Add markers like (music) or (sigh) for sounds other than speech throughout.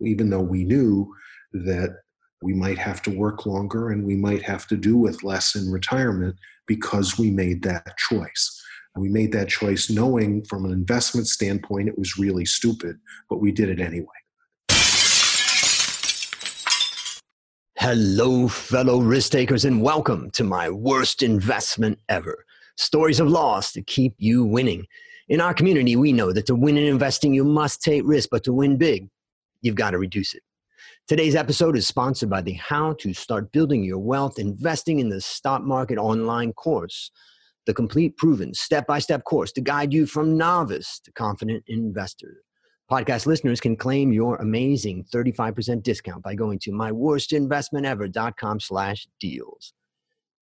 even though we knew that we might have to work longer and we might have to do with less in retirement because we made that choice. We made that choice knowing from an investment standpoint it was really stupid, but we did it anyway. Hello, fellow risk takers, and welcome to my worst investment ever. Stories of loss to keep you winning. In our community, we know that to win in investing, you must take risk, but to win big, you've got to reduce it. Today's episode is sponsored by the How to Start Building Your Wealth Investing in the Stock Market online course, the complete, proven, step by step course to guide you from novice to confident investor. Podcast listeners can claim your amazing 35% discount by going to myworstinvestmentever.com slash deals.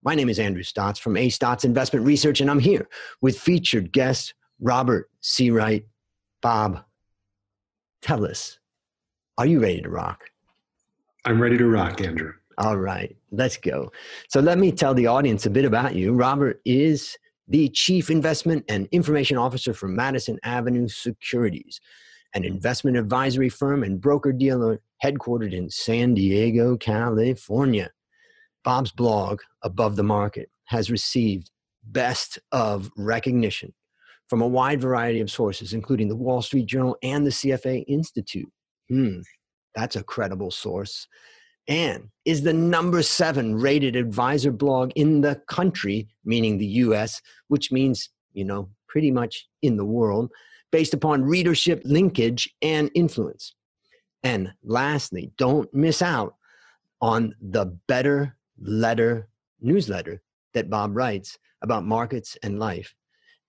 My name is Andrew Stotz from A Stotz Investment Research, and I'm here with featured guest Robert Seawright. Bob, tell us, are you ready to rock? I'm ready to rock, Andrew. All right, let's go. So let me tell the audience a bit about you. Robert is the Chief Investment and Information Officer for Madison Avenue Securities, an investment advisory firm and broker dealer headquartered in San Diego, California. Bob's blog, Above the Market, has received best of recognition from a wide variety of sources, including the Wall Street Journal and the CFA Institute. Hmm, that's a credible source. And is the number seven rated advisor blog in the country, meaning the US, which means, you know, pretty much in the world, based upon readership linkage and influence. And lastly, don't miss out on the Better Letter newsletter that Bob writes about markets and life.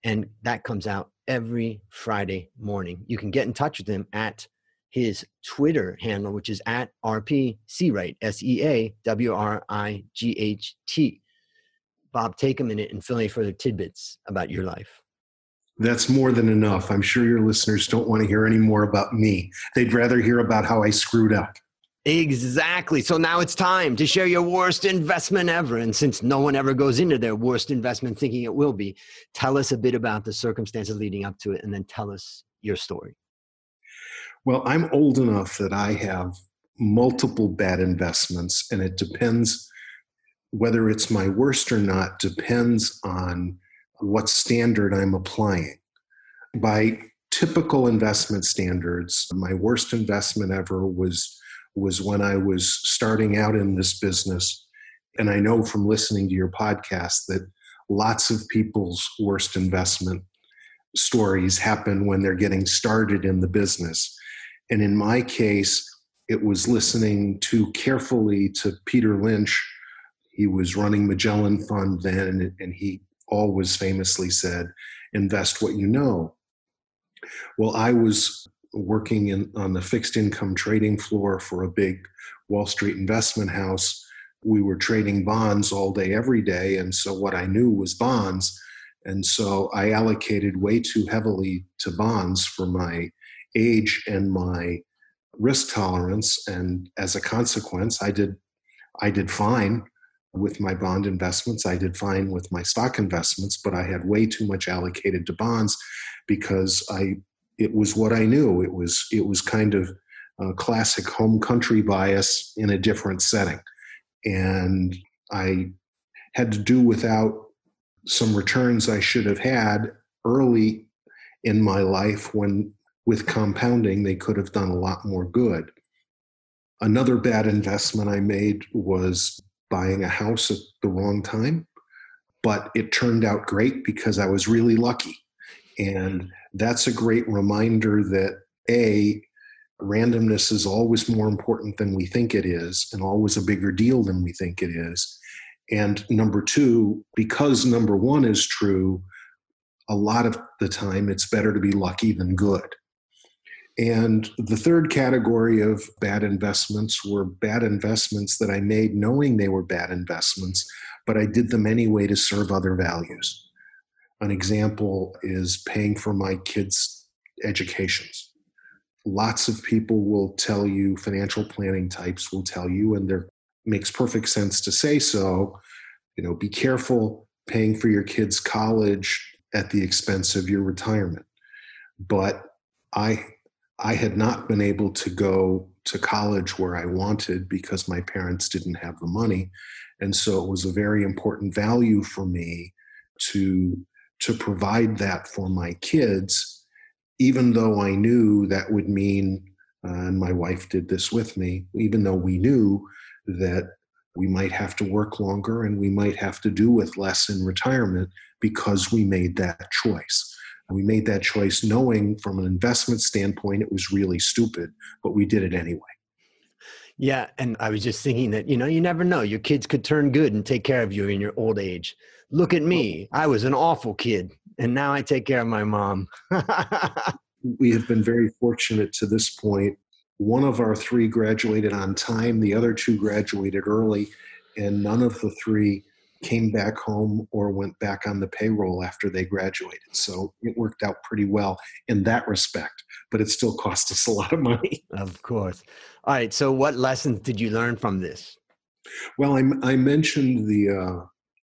And that comes out every Friday morning. You can get in touch with him at his Twitter handle, which is at RP Seawright, S E A W R I G H T. Bob, take a minute and fill any further tidbits about your life. That's more than enough. I'm sure your listeners don't want to hear any more about me. They'd rather hear about how I screwed up. Exactly. So now it's time to share your worst investment ever. And since no one ever goes into their worst investment thinking it will be, tell us a bit about the circumstances leading up to it and then tell us your story. Well, I'm old enough that I have multiple bad investments, and it depends whether it's my worst or not, depends on what standard I'm applying. By typical investment standards, my worst investment ever was was when I was starting out in this business. And I know from listening to your podcast that lots of people's worst investment stories happen when they're getting started in the business. And in my case, it was listening too carefully to Peter Lynch. He was running Magellan Fund then, and he always famously said, invest what you know. Well, I was working in, on the fixed income trading floor for a big Wall Street investment house. We were trading bonds all day, every day. And so what I knew was bonds. And so I allocated way too heavily to bonds for my age and my risk tolerance and as a consequence i did i did fine with my bond investments. I did fine with my stock investments but i had way too much allocated to bonds because i it was what i knew. It was it was kind of a classic home country bias in a different setting. And i had to do without some returns i should have had early in my life when with compounding, they could have done a lot more good. Another bad investment I made was buying a house at the wrong time, but it turned out great because I was really lucky. And that's a great reminder that A, randomness is always more important than we think it is, and always a bigger deal than we think it is. And number two, because number one is true, a lot of the time it's better to be lucky than good. And the third category of bad investments were bad investments that I made knowing they were bad investments, but I did them anyway to serve other values. An example is paying for my kids' educations. Lots of people will tell you, financial planning types will tell you, and there makes perfect sense to say so. You know, be careful paying for your kids' college at the expense of your retirement. But I I had not been able to go to college where I wanted because my parents didn't have the money. And so it was a very important value for me to, to provide that for my kids, even though I knew that would mean, uh, and my wife did this with me, even though we knew that we might have to work longer and we might have to do with less in retirement because we made that choice. We made that choice knowing from an investment standpoint it was really stupid, but we did it anyway. Yeah. And I was just thinking that, you know, you never know. Your kids could turn good and take care of you in your old age. Look at me. I was an awful kid, and now I take care of my mom. (laughs) we have been very fortunate to this point. One of our three graduated on time, the other two graduated early, and none of the three came back home or went back on the payroll after they graduated. So it worked out pretty well in that respect, but it still cost us a lot of money. (laughs) Of course. All right. So, what lessons did you learn from this? Well, I, I mentioned the uh,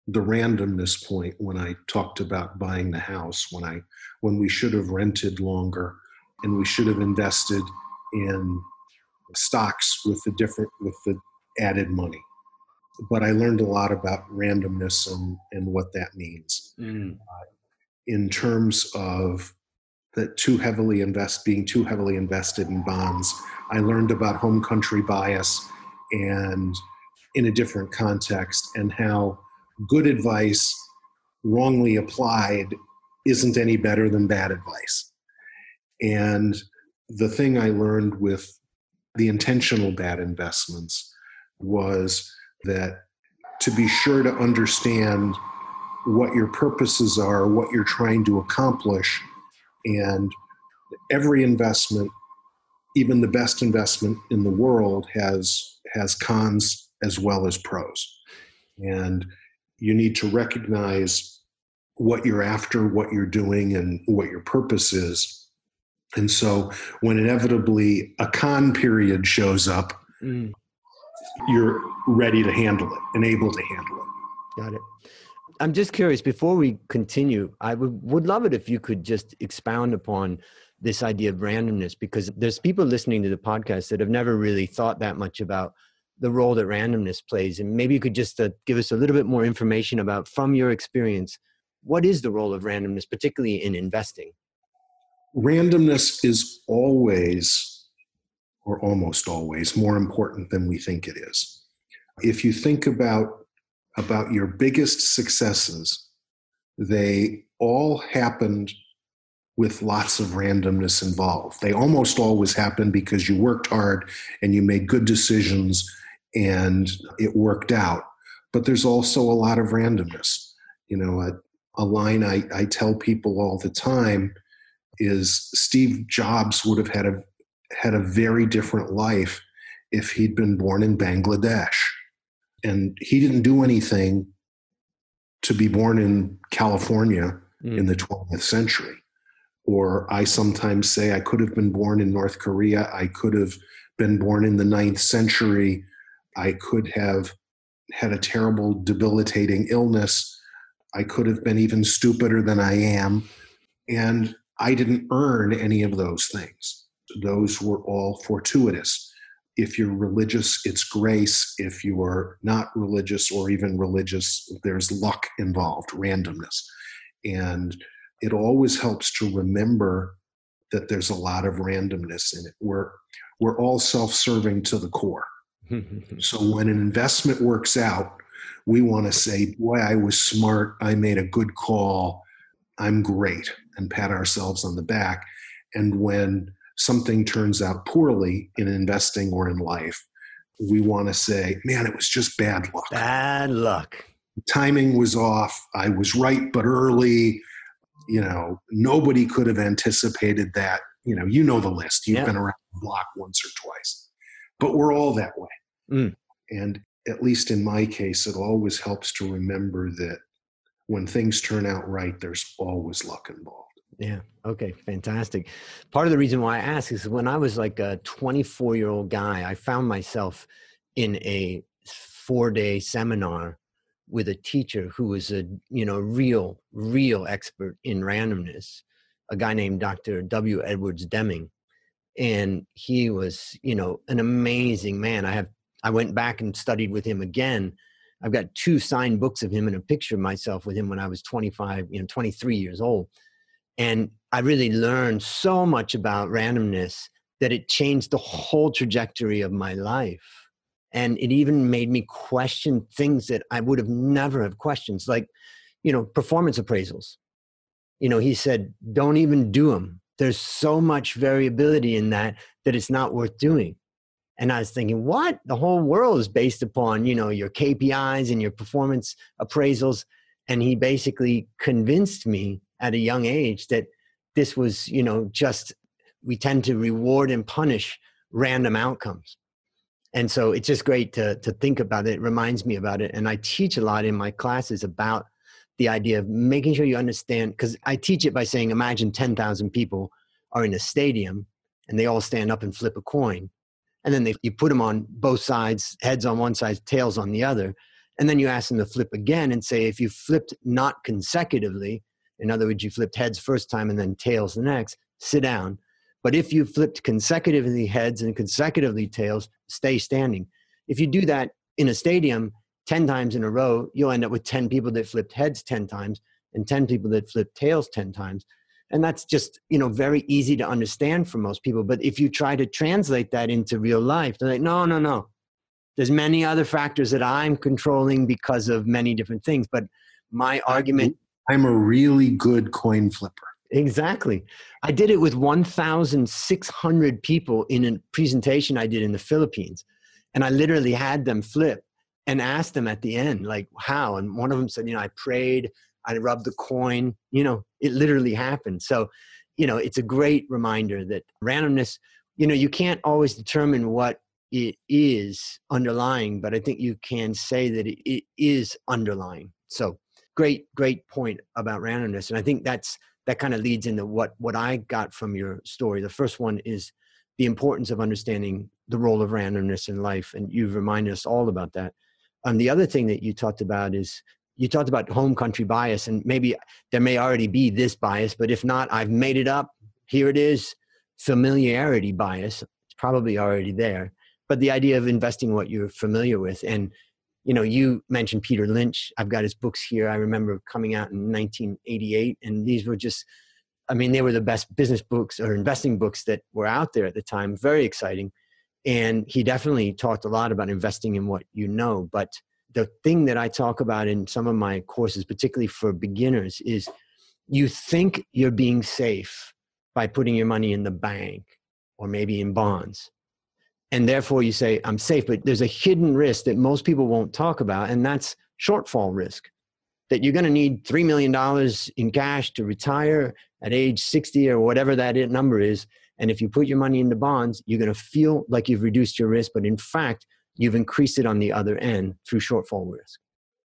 the randomness point when I talked about buying the house when I when we should have rented longer and we should have invested in stocks with the different with the added money but I learned a lot about randomness and, and what that means. Mm. Uh, in terms of that too heavily invest being too heavily invested in bonds, I learned about home country bias and in a different context and how good advice wrongly applied isn't any better than bad advice. And the thing I learned with the intentional bad investments was that to be sure to understand what your purposes are, what you're trying to accomplish, and every investment, even the best investment in the world, has has cons as well as pros, and you need to recognize what you're after, what you're doing, and what your purpose is. And so, when inevitably a con period shows up, mm you're ready to handle it and able to handle it. Got it. I'm just curious, before we continue, I would, would love it if you could just expound upon this idea of randomness because there's people listening to the podcast that have never really thought that much about the role that randomness plays. And maybe you could just uh, give us a little bit more information about, from your experience, what is the role of randomness, particularly in investing? Randomness is always or almost always more important than we think it is. If you think about about your biggest successes, they all happened with lots of randomness involved. They almost always happen because you worked hard and you made good decisions and it worked out. But there's also a lot of randomness. You know, a, a line I, I tell people all the time is Steve Jobs would have had a had a very different life if he'd been born in Bangladesh. And he didn't do anything to be born in California mm. in the 20th century. Or I sometimes say I could have been born in North Korea. I could have been born in the ninth century. I could have had a terrible, debilitating illness. I could have been even stupider than I am. And I didn't earn any of those things those were all fortuitous. If you're religious, it's grace. If you are not religious or even religious, there's luck involved, randomness. And it always helps to remember that there's a lot of randomness in it. We're, we're all self serving to the core. (laughs) so when an investment works out, we want to say, Boy, I was smart. I made a good call. I'm great, and pat ourselves on the back. And when something turns out poorly in investing or in life, we want to say, man, it was just bad luck. Bad luck. Timing was off. I was right, but early. You know, nobody could have anticipated that. You know, you know the list. You've yeah. been around the block once or twice, but we're all that way. Mm. And at least in my case, it always helps to remember that when things turn out right, there's always luck involved. Yeah. Okay. Fantastic. Part of the reason why I ask is when I was like a 24 year old guy, I found myself in a four day seminar with a teacher who was a you know real real expert in randomness a guy named dr w edwards deming and he was you know an amazing man i have i went back and studied with him again i've got two signed books of him and a picture of myself with him when i was 25 you know 23 years old and i really learned so much about randomness that it changed the whole trajectory of my life. And it even made me question things that i would have never have questions like you know performance appraisals. You know he said don't even do them there's so much variability in that that it's not worth doing. And i was thinking what? The whole world is based upon you know your kpis and your performance appraisals. And he basically convinced me at a young age that this was you know just we tend to reward and punish random outcomes. And so it's just great to to think about it. it reminds me about it. And i teach a lot in my classes about the idea of making sure you understand because i teach it by saying imagine 10000 people are in a stadium and they all stand up and flip a coin. And then they, you put them on both sides heads on one side tails on the other. And then you ask them to flip again and say if you flipped not consecutively in other words you flipped heads first time and then tails the next sit down but if you flipped consecutively heads and consecutively tails stay standing if you do that in a stadium 10 times in a row, you'll end up with 10 people that flipped heads 10 times and 10 people that flipped tails 10 times. And that's just, you know, very easy to understand for most people. But if you try to translate that into real life, they're like, no, no, no. There's many other factors that I'm controlling because of many different things. But my argument I'm a really good coin flipper. Exactly. I did it with 1,600 people in a presentation I did in the Philippines. And I literally had them flip and asked them at the end, like, how? And one of them said, you know, I prayed, I rubbed the coin, you know, it literally happened. So, you know, it's a great reminder that randomness, you know, you can't always determine what it is underlying, but I think you can say that it is underlying. So, great, great point about randomness. And I think that's that kind of leads into what what I got from your story. The first one is the importance of understanding the role of randomness in life, and you've reminded us all about that. Um, the other thing that you talked about is you talked about home country bias, and maybe there may already be this bias, but if not, I've made it up. Here it is familiarity bias. It's probably already there. But the idea of investing what you're familiar with. And, you know, you mentioned Peter Lynch. I've got his books here. I remember coming out in 1988, and these were just, I mean, they were the best business books or investing books that were out there at the time. Very exciting and he definitely talked a lot about investing in what you know but the thing that i talk about in some of my courses particularly for beginners is you think you're being safe by putting your money in the bank or maybe in bonds and therefore you say i'm safe but there's a hidden risk that most people won't talk about and that's shortfall risk that you're going to need $3 million in cash to retire at age 60 or whatever that number is and if you put your money into bonds, you're going to feel like you've reduced your risk, but in fact, you've increased it on the other end through shortfall risk.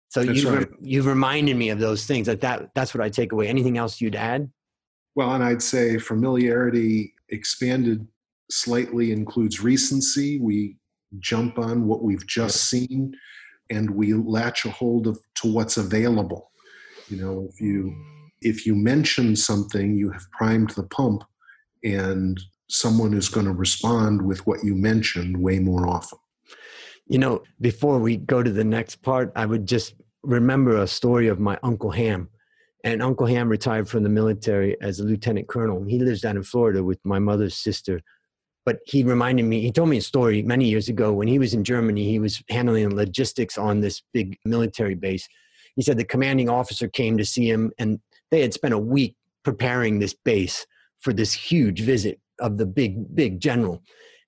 So you've, right. you've reminded me of those things. That, that that's what I take away. Anything else you'd add? Well, and I'd say familiarity expanded slightly includes recency. We jump on what we've just seen, and we latch a hold of to what's available. You know, if you if you mention something, you have primed the pump and someone is going to respond with what you mentioned way more often. You know, before we go to the next part, I would just remember a story of my Uncle Ham. And Uncle Ham retired from the military as a lieutenant colonel. He lives down in Florida with my mother's sister. But he reminded me, he told me a story many years ago when he was in Germany. He was handling logistics on this big military base. He said the commanding officer came to see him, and they had spent a week preparing this base for this huge visit of the big, big general.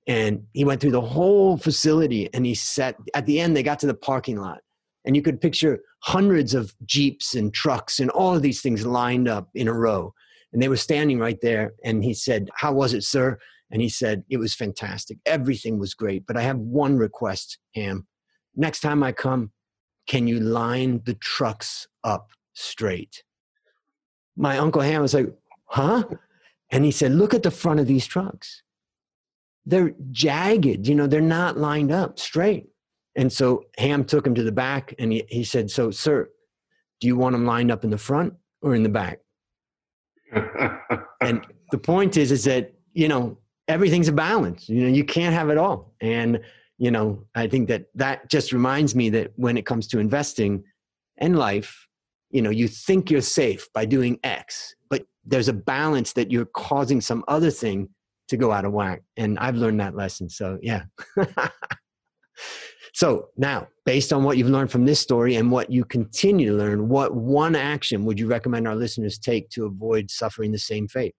And he went through the whole facility and he sat, at the end, they got to the parking lot. And you could picture hundreds of Jeeps and trucks and all of these things lined up in a row. And they were standing right there. And he said, How was it, sir? And he said, It was fantastic. Everything was great. But I have one request, Ham. Next time I come, can you line the trucks up straight? My Uncle Ham was like, Huh? And he said, Look at the front of these trucks. They're jagged, you know, they're not lined up straight. And so Ham took him to the back and he, he said, So, sir, do you want them lined up in the front or in the back? (laughs) and the point is, is that, you know, everything's a balance. You know, you can't have it all. And, you know, I think that that just reminds me that when it comes to investing and life, you know, you think you're safe by doing X, but there's a balance that you're causing some other thing to go out of whack. And I've learned that lesson. So, yeah. (laughs) so, now, based on what you've learned from this story and what you continue to learn, what one action would you recommend our listeners take to avoid suffering the same fate?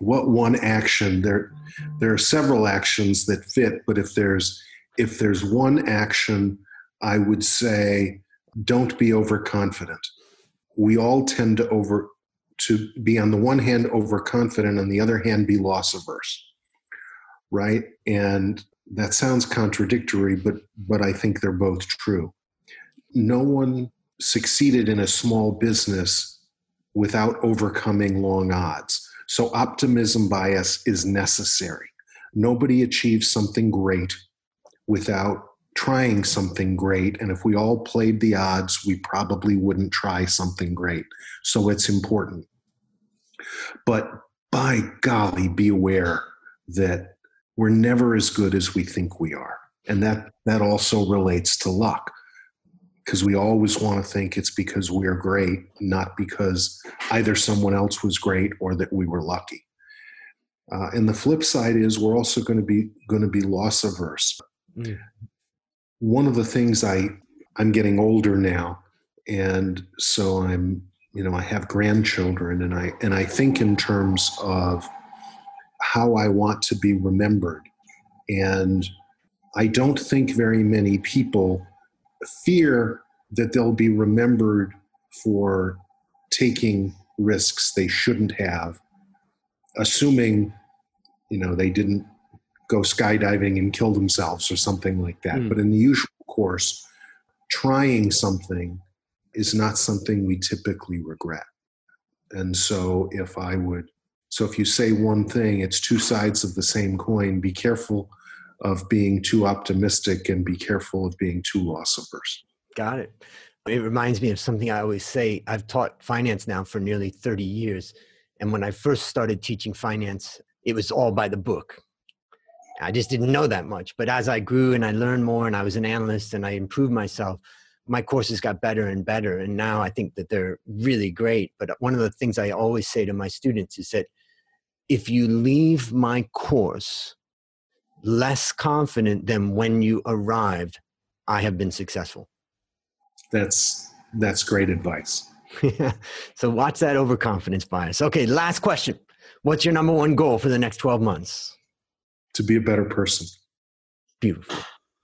What one action there there are several actions that fit but if there's if there's one action i would say don't be overconfident. We all tend to over to be on the one hand overconfident on the other hand be loss averse right? And that sounds contradictory but but i think they're both true. No one succeeded in a small business without overcoming long odds so optimism bias is necessary. Nobody achieves something great without trying something great. And if we all played the odds, we probably wouldn't try something great. So it's important. But by golly, be aware that we're never as good as we think we are. And that, that also relates to luck because we always want to think it's because we're great, not because either someone else was great or that we were lucky. Uh, and the flip side is we're also going to be going to be loss averse. Mm. One of the things I I'm getting older now, and so I'm you know I have grandchildren, and I and I think in terms of how I want to be remembered, and I don't think very many people fear that they'll be remembered for taking risks they shouldn't have, assuming, you know, they didn't go skydiving and kill themselves or something like that. Mm. But in the usual course, trying something is not something we typically regret. And so if I would, so if you say one thing, it's two sides of the same coin. Be careful of being too optimistic and be careful of being too loss averse. Got it. It reminds me of something I always say. I've taught finance now for nearly 30 years. And when I first started teaching finance, it was all by the book. I just didn't know that much. But as I grew and I learned more and I was an analyst and I improved myself, my courses got better and better. And now I think that they're really great. But one of the things I always say to my students is that if you leave my course less confident than when you arrived, I have been successful. That's that's great advice. (laughs) so watch that overconfidence bias. Okay, last question. What's your number one goal for the next 12 months? To be a better person. Beautiful.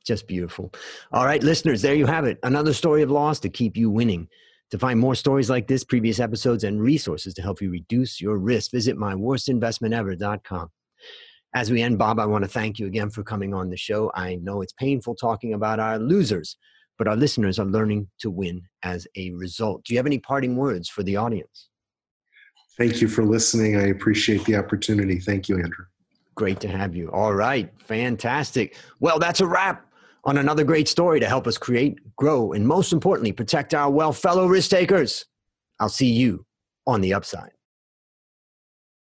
Just beautiful. All right, listeners, there you have it. Another story of loss to keep you winning. To find more stories like this, previous episodes, and resources to help you reduce your risk, visit myworstinvestmentever.com. As we end, Bob, I want to thank you again for coming on the show. I know it's painful talking about our losers, but our listeners are learning to win as a result. Do you have any parting words for the audience? Thank you for listening. I appreciate the opportunity. Thank you, Andrew. Great to have you. All right, fantastic. Well, that's a wrap on another great story to help us create, grow, and most importantly, protect our well fellow risk takers. I'll see you on the upside.